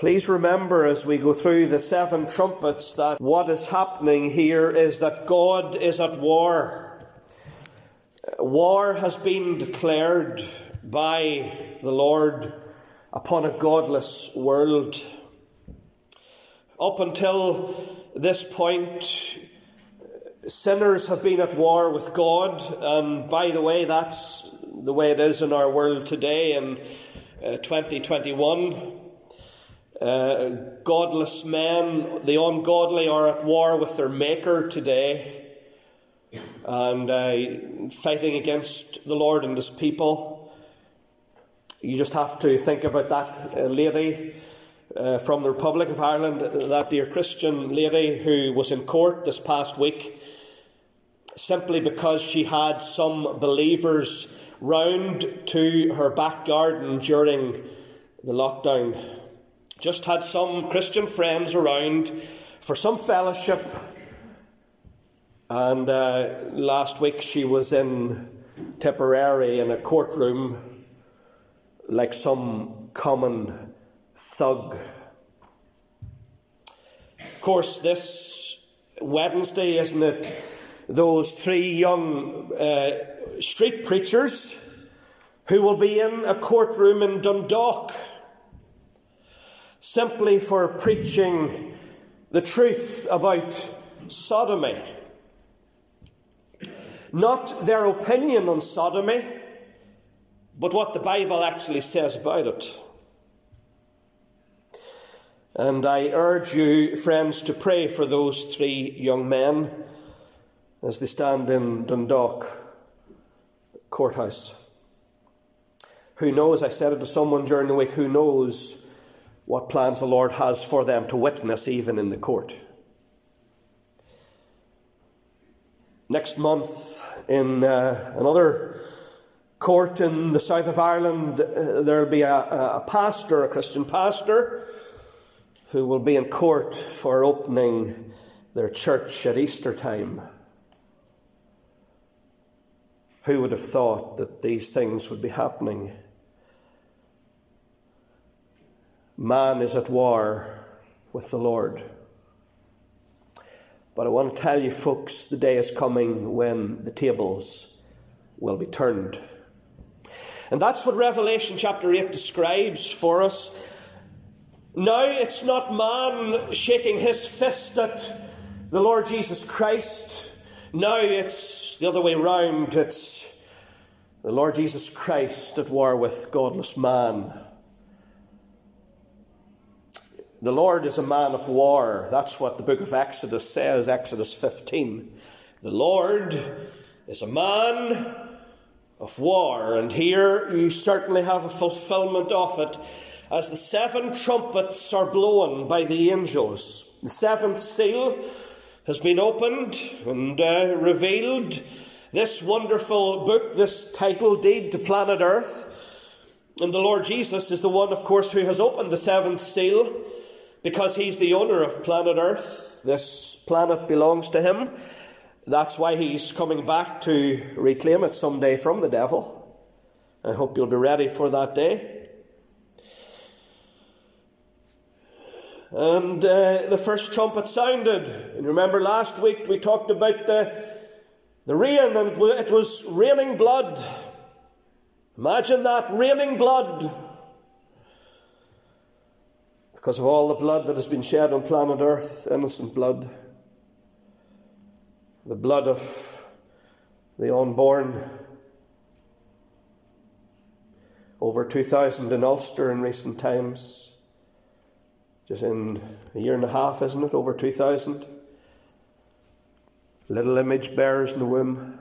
Please remember as we go through the seven trumpets that what is happening here is that God is at war. War has been declared by the Lord upon a godless world. Up until this point, sinners have been at war with God, and by the way, that's the way it is in our world today in uh, 2021. Uh, godless men, the ungodly, are at war with their Maker today and uh, fighting against the Lord and His people. You just have to think about that uh, lady uh, from the Republic of Ireland, that dear Christian lady who was in court this past week simply because she had some believers round to her back garden during the lockdown. Just had some Christian friends around for some fellowship. And uh, last week she was in Tipperary in a courtroom like some common thug. Of course, this Wednesday, isn't it? Those three young uh, street preachers who will be in a courtroom in Dundalk simply for preaching the truth about sodomy. Not their opinion on sodomy, but what the Bible actually says about it. And I urge you, friends, to pray for those three young men as they stand in Dundalk courthouse. Who knows? I said it to someone during the week, who knows what plans the Lord has for them to witness even in the court. Next month, in uh, another court in the south of Ireland, uh, there'll be a, a pastor, a Christian pastor, who will be in court for opening their church at Easter time. Who would have thought that these things would be happening? Man is at war with the Lord. But I want to tell you, folks, the day is coming when the tables will be turned. And that's what Revelation chapter 8 describes for us. Now it's not man shaking his fist at the Lord Jesus Christ. Now it's the other way round. It's the Lord Jesus Christ at war with godless man. The Lord is a man of war. That's what the book of Exodus says, Exodus 15. The Lord is a man of war. And here you certainly have a fulfillment of it as the seven trumpets are blown by the angels. The seventh seal has been opened and uh, revealed this wonderful book, this title deed to planet Earth. And the Lord Jesus is the one, of course, who has opened the seventh seal because he's the owner of planet Earth. This planet belongs to him. That's why he's coming back to reclaim it someday from the devil. I hope you'll be ready for that day. And uh, the first trumpet sounded. And remember last week we talked about the, the rain, and it was raining blood. Imagine that raining blood because of all the blood that has been shed on planet Earth, innocent blood, the blood of the unborn. Over 2,000 in Ulster in recent times. Just in a year and a half, isn't it? Over 2,000. Little image bearers in the womb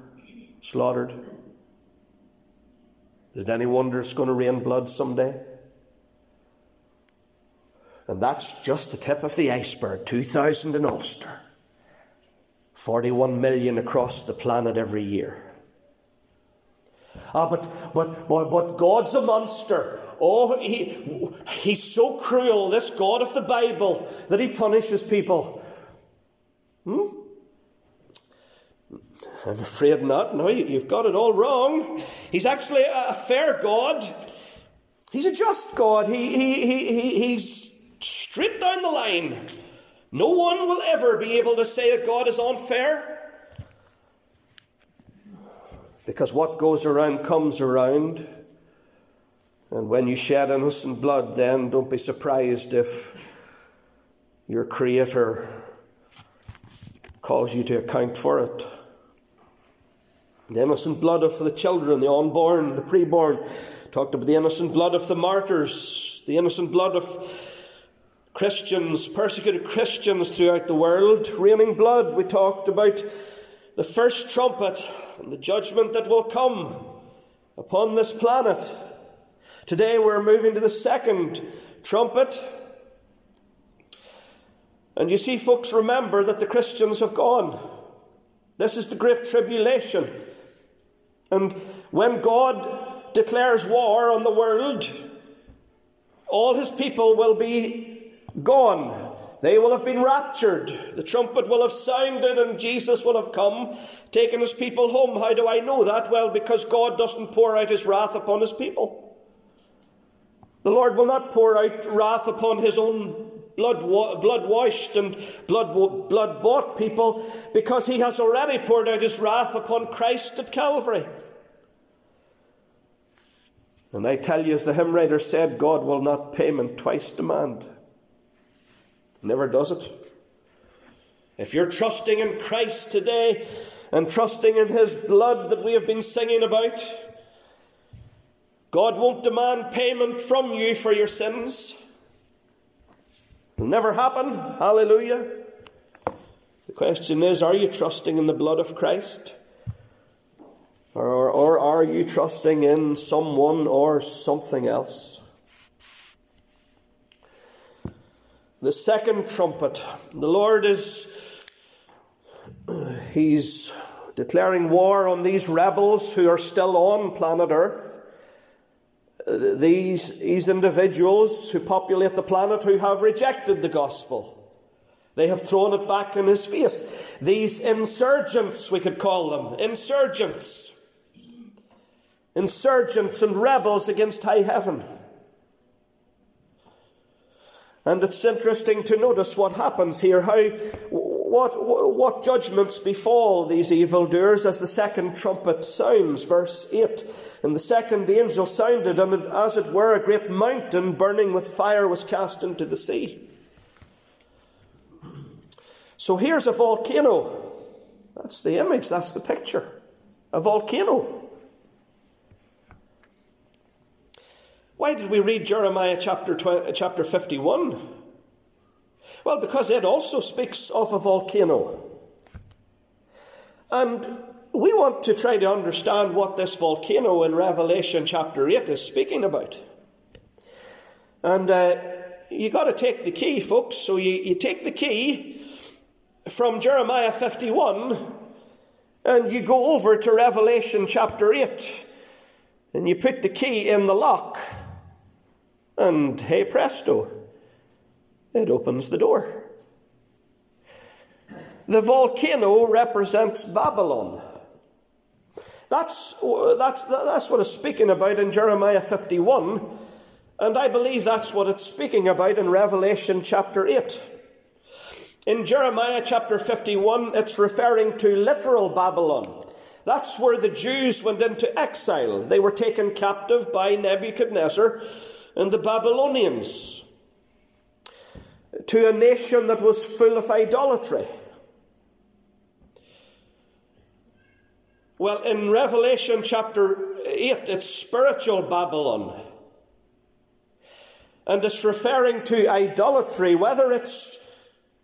slaughtered. Is it any wonder it's going to rain blood someday? And that's just the tip of the iceberg 2,000 in Ulster, 41 million across the planet every year. Ah, but, but, but, but God's a monster. Oh, he, he's so cruel, this God of the Bible, that he punishes people. Hmm? I'm afraid not. No, you've got it all wrong. He's actually a fair God. He's a just God. He, he, he, he, he's line. No one will ever be able to say that God is unfair. Because what goes around comes around. And when you shed innocent blood, then don't be surprised if your Creator calls you to account for it. The innocent blood of the children, the unborn, the preborn. Talked about the innocent blood of the martyrs, the innocent blood of Christians, persecuted Christians throughout the world, raining blood. We talked about the first trumpet and the judgment that will come upon this planet. Today we're moving to the second trumpet. And you see, folks, remember that the Christians have gone. This is the great tribulation. And when God declares war on the world, all his people will be gone. They will have been raptured. The trumpet will have sounded and Jesus will have come, taken his people home. How do I know that? Well, because God doesn't pour out his wrath upon his people. The Lord will not pour out wrath upon his own blood, blood washed and blood, blood bought people because he has already poured out his wrath upon Christ at Calvary. And I tell you, as the hymn writer said, God will not payment twice demand. Never does it. If you're trusting in Christ today and trusting in His blood that we have been singing about, God won't demand payment from you for your sins. It'll never happen. Hallelujah. The question is are you trusting in the blood of Christ? Or, or are you trusting in someone or something else? The second trumpet. The Lord is, He's declaring war on these rebels who are still on planet Earth. Uh, these, these individuals who populate the planet who have rejected the gospel. They have thrown it back in his face. These insurgents, we could call them, insurgents. Insurgents and rebels against high heaven. And it's interesting to notice what happens here, how what, what judgments befall these evildoers as the second trumpet sounds. Verse 8 And the second angel sounded, and as it were, a great mountain burning with fire was cast into the sea. So here's a volcano. That's the image, that's the picture. A volcano. Why did we read Jeremiah chapter, 20, chapter 51? Well, because it also speaks of a volcano. And we want to try to understand what this volcano in Revelation chapter 8 is speaking about. And uh, you got to take the key, folks. So you, you take the key from Jeremiah 51 and you go over to Revelation chapter 8 and you put the key in the lock. And hey presto, it opens the door. The volcano represents Babylon. That's, that's, that's what it's speaking about in Jeremiah 51, and I believe that's what it's speaking about in Revelation chapter 8. In Jeremiah chapter 51, it's referring to literal Babylon. That's where the Jews went into exile. They were taken captive by Nebuchadnezzar and the Babylonians to a nation that was full of idolatry. Well, in Revelation chapter 8, it's spiritual Babylon. And it's referring to idolatry, whether it's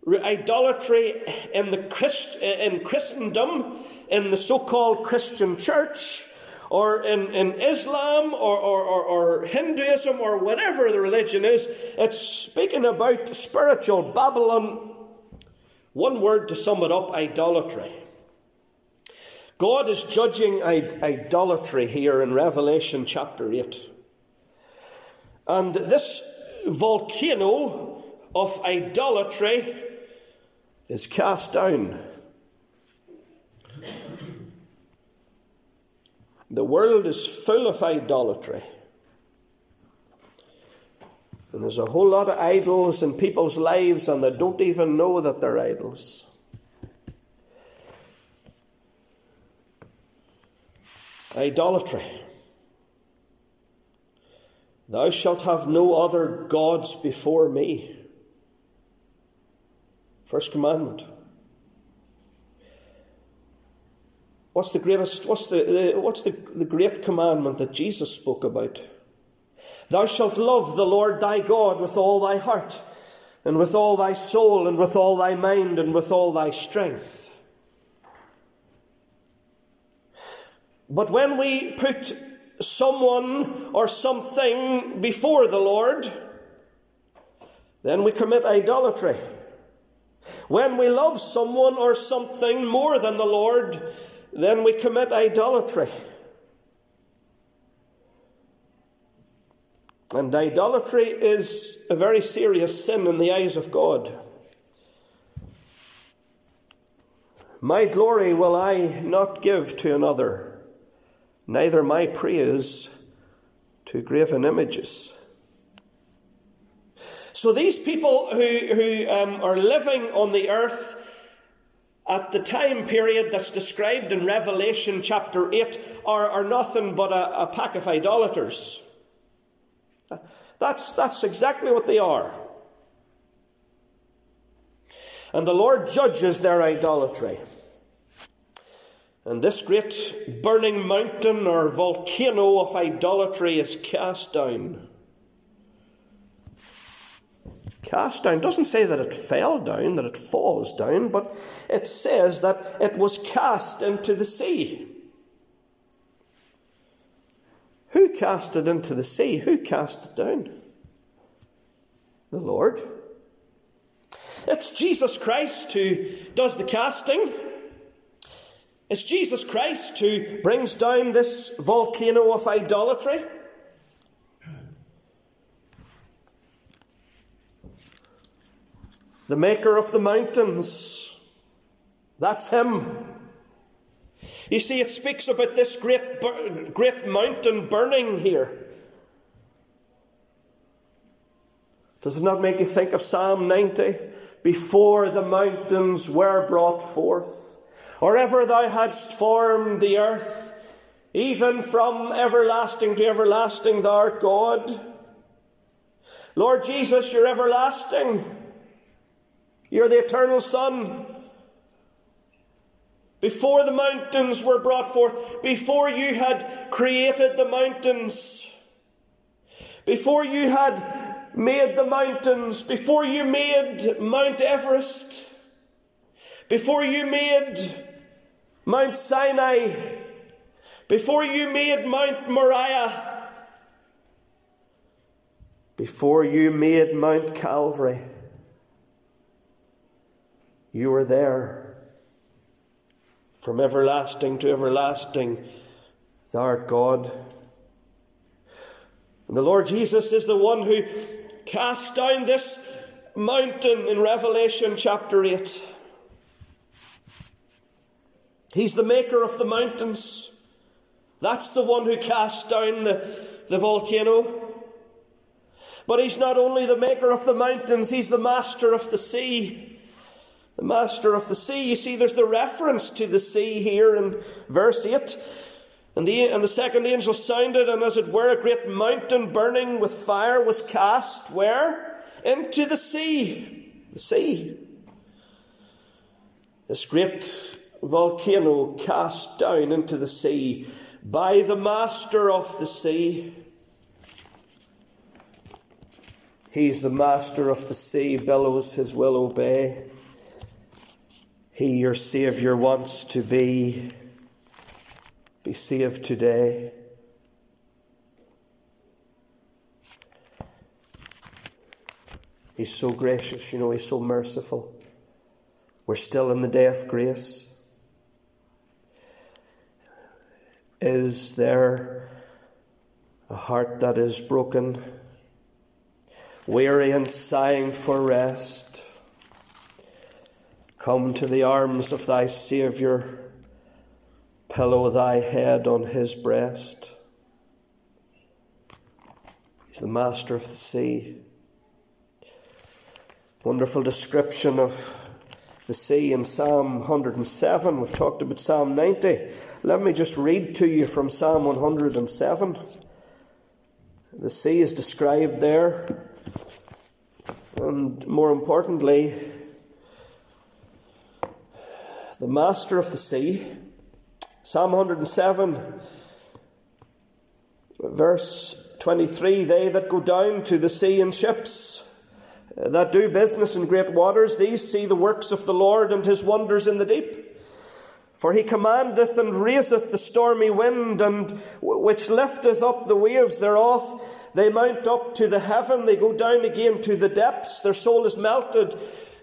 idolatry in, the Christ, in Christendom, in the so called Christian church, or in, in Islam or, or, or, or, Hinduism or whatever the religion is, it's speaking about spiritual Babylon. One word to sum it up idolatry. God is judging idolatry here in Revelation chapter 8. And this volcano of idolatry is cast down. The world is full of idolatry. And there's a whole lot of idols in people's lives, and they don't even know that they're idols. Idolatry. Thou shalt have no other gods before me. First commandment. What's the greatest, what's the, the what's the, the great commandment that Jesus spoke about? Thou shalt love the Lord thy God with all thy heart, and with all thy soul, and with all thy mind, and with all thy strength. But when we put someone or something before the Lord, then we commit idolatry. When we love someone or something more than the Lord, then we commit idolatry. And idolatry is a very serious sin in the eyes of God. My glory will I not give to another, neither my praise to graven images. So these people who, who um, are living on the earth at the time period that's described in Revelation chapter 8 are, are nothing but a, a pack of idolaters. That's, that's exactly what they are. And the Lord judges their idolatry. And this great burning mountain or volcano of idolatry is cast down. Cast down doesn't say that it fell down, that it falls down, but it says that it was cast into the sea. Who cast it into the sea? Who cast it down? The Lord. It's Jesus Christ who does the casting. It's Jesus Christ who brings down this volcano of idolatry. The maker of the mountains. That's Him. You see, it speaks about this great, great mountain burning here. Does it not make you think of Psalm 90? Before the mountains were brought forth, or ever thou hadst formed the earth, even from everlasting to everlasting, thou art God. Lord Jesus, you're everlasting. You're the eternal Son. Before the mountains were brought forth, before you had created the mountains, before you had made the mountains, before you made Mount Everest, before you made Mount Sinai, before you made Mount Moriah, before you made Mount Calvary, you were there from everlasting to everlasting, thou art God. And the Lord Jesus is the one who cast down this mountain in Revelation chapter 8. He's the maker of the mountains. That's the one who cast down the, the volcano. But he's not only the maker of the mountains, he's the master of the sea the master of the sea. You see, there's the reference to the sea here in verse 8. And the, and the second angel sounded, and as it were, a great mountain burning with fire was cast where? Into the sea. The sea. This great volcano cast down into the sea by the master of the sea. He's the master of the sea, billows his will obey. He, your Saviour, wants to be, be saved today. He's so gracious, you know, He's so merciful. We're still in the day of grace. Is there a heart that is broken, weary and sighing for rest? Come to the arms of thy Saviour, pillow thy head on his breast. He's the master of the sea. Wonderful description of the sea in Psalm 107. We've talked about Psalm 90. Let me just read to you from Psalm 107. The sea is described there, and more importantly, the master of the sea. Psalm 107, verse 23 They that go down to the sea in ships, uh, that do business in great waters, these see the works of the Lord and his wonders in the deep. For he commandeth and raiseth the stormy wind, and which lifteth up the waves thereof. They mount up to the heaven, they go down again to the depths. Their soul is melted.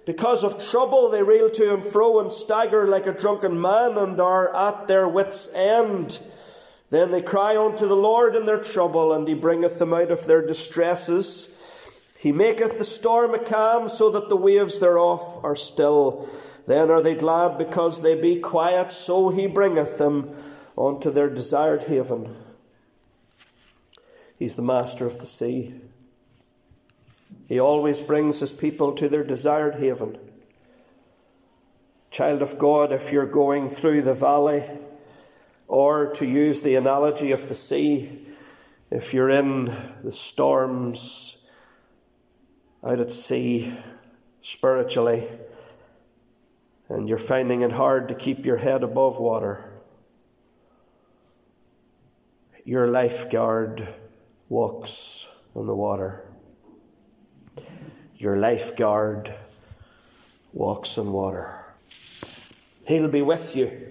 Because of trouble, they reel to and fro and stagger like a drunken man, and are at their wits' end. Then they cry unto the Lord in their trouble, and he bringeth them out of their distresses. He maketh the storm a calm, so that the waves thereof are still. Then are they glad because they be quiet, so he bringeth them unto their desired haven. He's the master of the sea. He always brings his people to their desired haven. Child of God, if you're going through the valley, or to use the analogy of the sea, if you're in the storms out at sea spiritually, and you're finding it hard to keep your head above water, your lifeguard walks on the water. Your lifeguard walks on water. He'll be with you.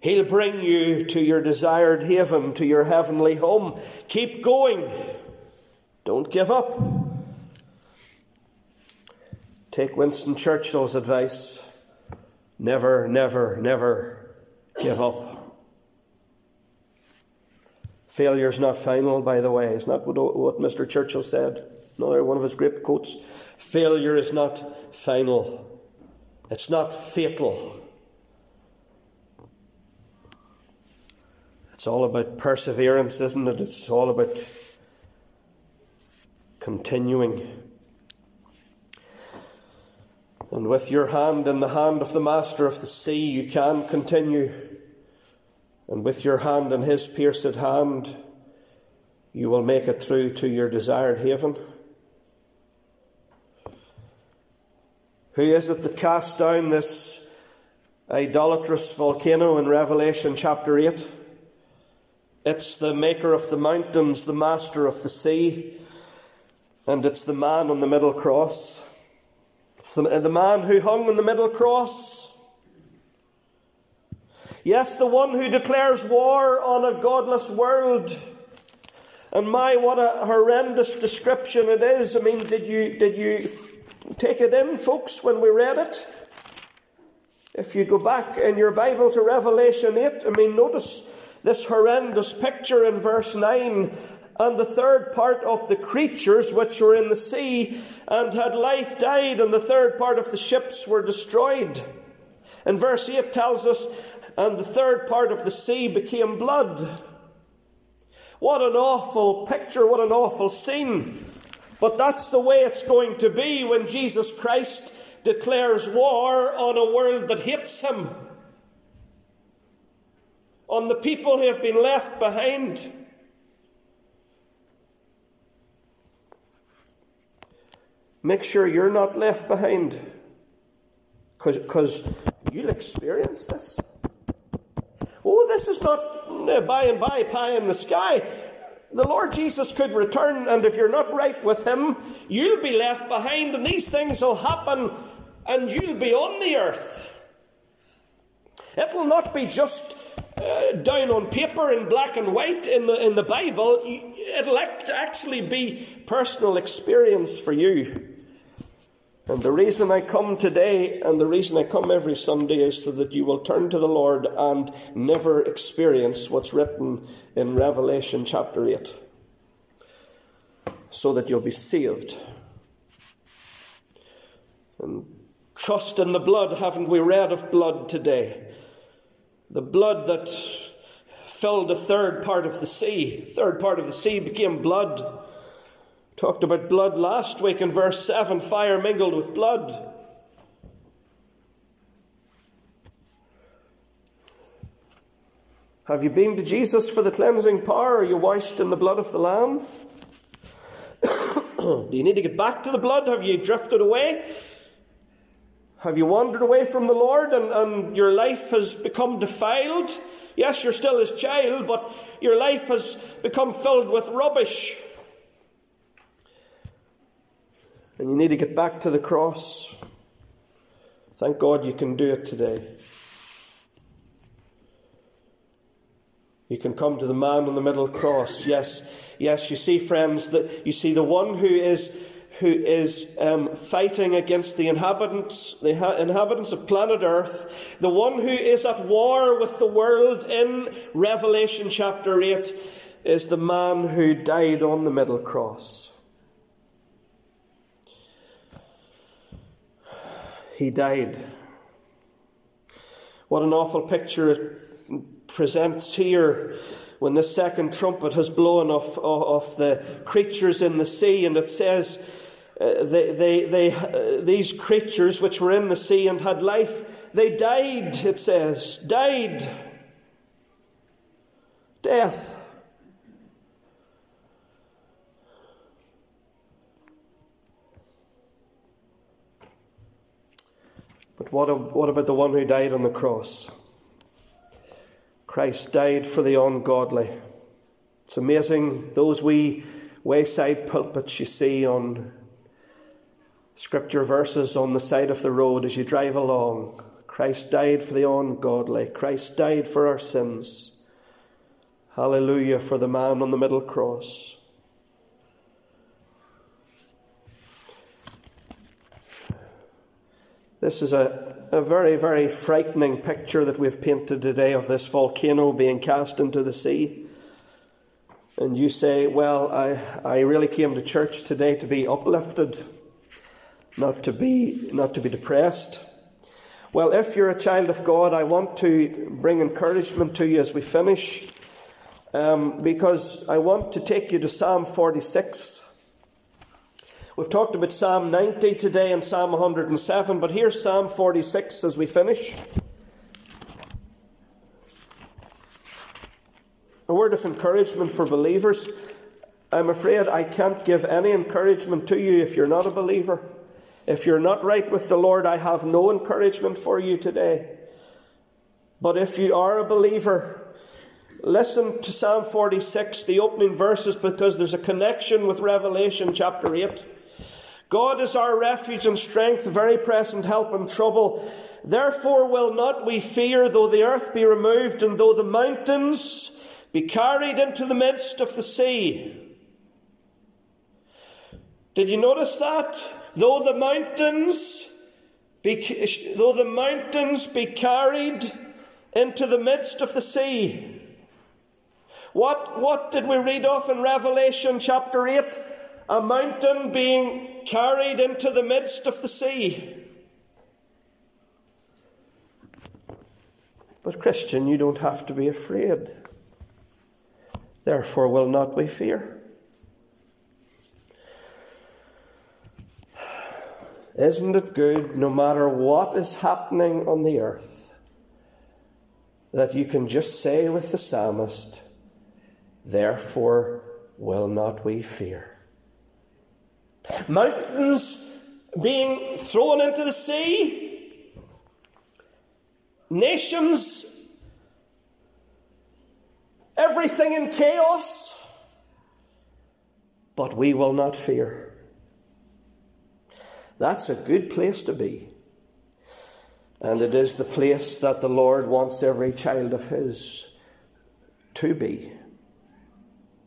He'll bring you to your desired haven, to your heavenly home. Keep going. Don't give up. Take Winston Churchill's advice never, never, never give up. Failure's not final, by the way. It's not what, what Mr. Churchill said. Another one of his great quotes. Failure is not final. It's not fatal. It's all about perseverance, isn't it? It's all about continuing. And with your hand in the hand of the master of the sea, you can continue. And with your hand in his pierced hand, you will make it through to your desired haven. Who is it that cast down this idolatrous volcano in Revelation chapter 8? It's the maker of the mountains, the master of the sea, and it's the man on the middle cross. The, the man who hung on the middle cross. Yes, the one who declares war on a godless world. And my, what a horrendous description it is. I mean, did you, did you take it in, folks, when we read it? If you go back in your Bible to Revelation 8, I mean, notice this horrendous picture in verse 9 and the third part of the creatures which were in the sea and had life died, and the third part of the ships were destroyed. And verse 8 tells us, and the third part of the sea became blood. What an awful picture, what an awful scene. But that's the way it's going to be when Jesus Christ declares war on a world that hates him, on the people who have been left behind. Make sure you're not left behind because you'll experience this. Oh, this is not uh, by and by pie in the sky. The Lord Jesus could return, and if you're not right with Him, you'll be left behind, and these things will happen, and you'll be on the earth. It will not be just uh, down on paper in black and white in the, in the Bible, it'll act, actually be personal experience for you. And the reason I come today and the reason I come every Sunday is so that you will turn to the Lord and never experience what's written in Revelation chapter 8. So that you'll be saved. And trust in the blood. Haven't we read of blood today? The blood that filled a third part of the sea. Third part of the sea became blood. Talked about blood last week in verse 7 fire mingled with blood. Have you been to Jesus for the cleansing power? Are you washed in the blood of the Lamb? Do you need to get back to the blood? Have you drifted away? Have you wandered away from the Lord and, and your life has become defiled? Yes, you're still his child, but your life has become filled with rubbish. And you need to get back to the cross, thank God you can do it today. You can come to the man on the middle cross. Yes, yes, you see, friends, that you see the one who is who is um, fighting against the inhabitants, the ha- inhabitants of planet Earth, the one who is at war with the world in Revelation chapter 8, is the man who died on the middle cross. He died. What an awful picture it presents here when the second trumpet has blown of, of, the creatures in the sea, and it says, uh, they, they, they, uh, these creatures which were in the sea and had life, they died, it says, died. Death. But what, what about the one who died on the cross? Christ died for the ungodly. It's amazing, those wee wayside pulpits you see on scripture verses on the side of the road as you drive along. Christ died for the ungodly. Christ died for our sins. Hallelujah for the man on the middle cross. This is a, a very, very frightening picture that we've painted today of this volcano being cast into the sea. And you say, Well, I, I really came to church today to be uplifted, not to be, not to be depressed. Well, if you're a child of God, I want to bring encouragement to you as we finish, um, because I want to take you to Psalm 46. We've talked about Psalm 90 today and Psalm 107, but here's Psalm 46 as we finish. A word of encouragement for believers. I'm afraid I can't give any encouragement to you if you're not a believer. If you're not right with the Lord, I have no encouragement for you today. But if you are a believer, listen to Psalm 46, the opening verses, because there's a connection with Revelation chapter 8. God is our refuge and strength, very present help in trouble. Therefore will not we fear, though the earth be removed, and though the mountains be carried into the midst of the sea. Did you notice that? Though the mountains be, though the mountains be carried into the midst of the sea. What, what did we read of in Revelation chapter 8? A mountain being carried into the midst of the sea. But, Christian, you don't have to be afraid. Therefore, will not we fear? Isn't it good, no matter what is happening on the earth, that you can just say with the psalmist, Therefore will not we fear? Mountains being thrown into the sea, nations, everything in chaos, but we will not fear. That's a good place to be. And it is the place that the Lord wants every child of His to be.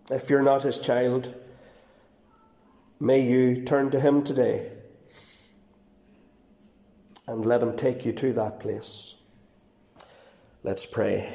If you're not His child, May you turn to Him today and let Him take you to that place. Let's pray.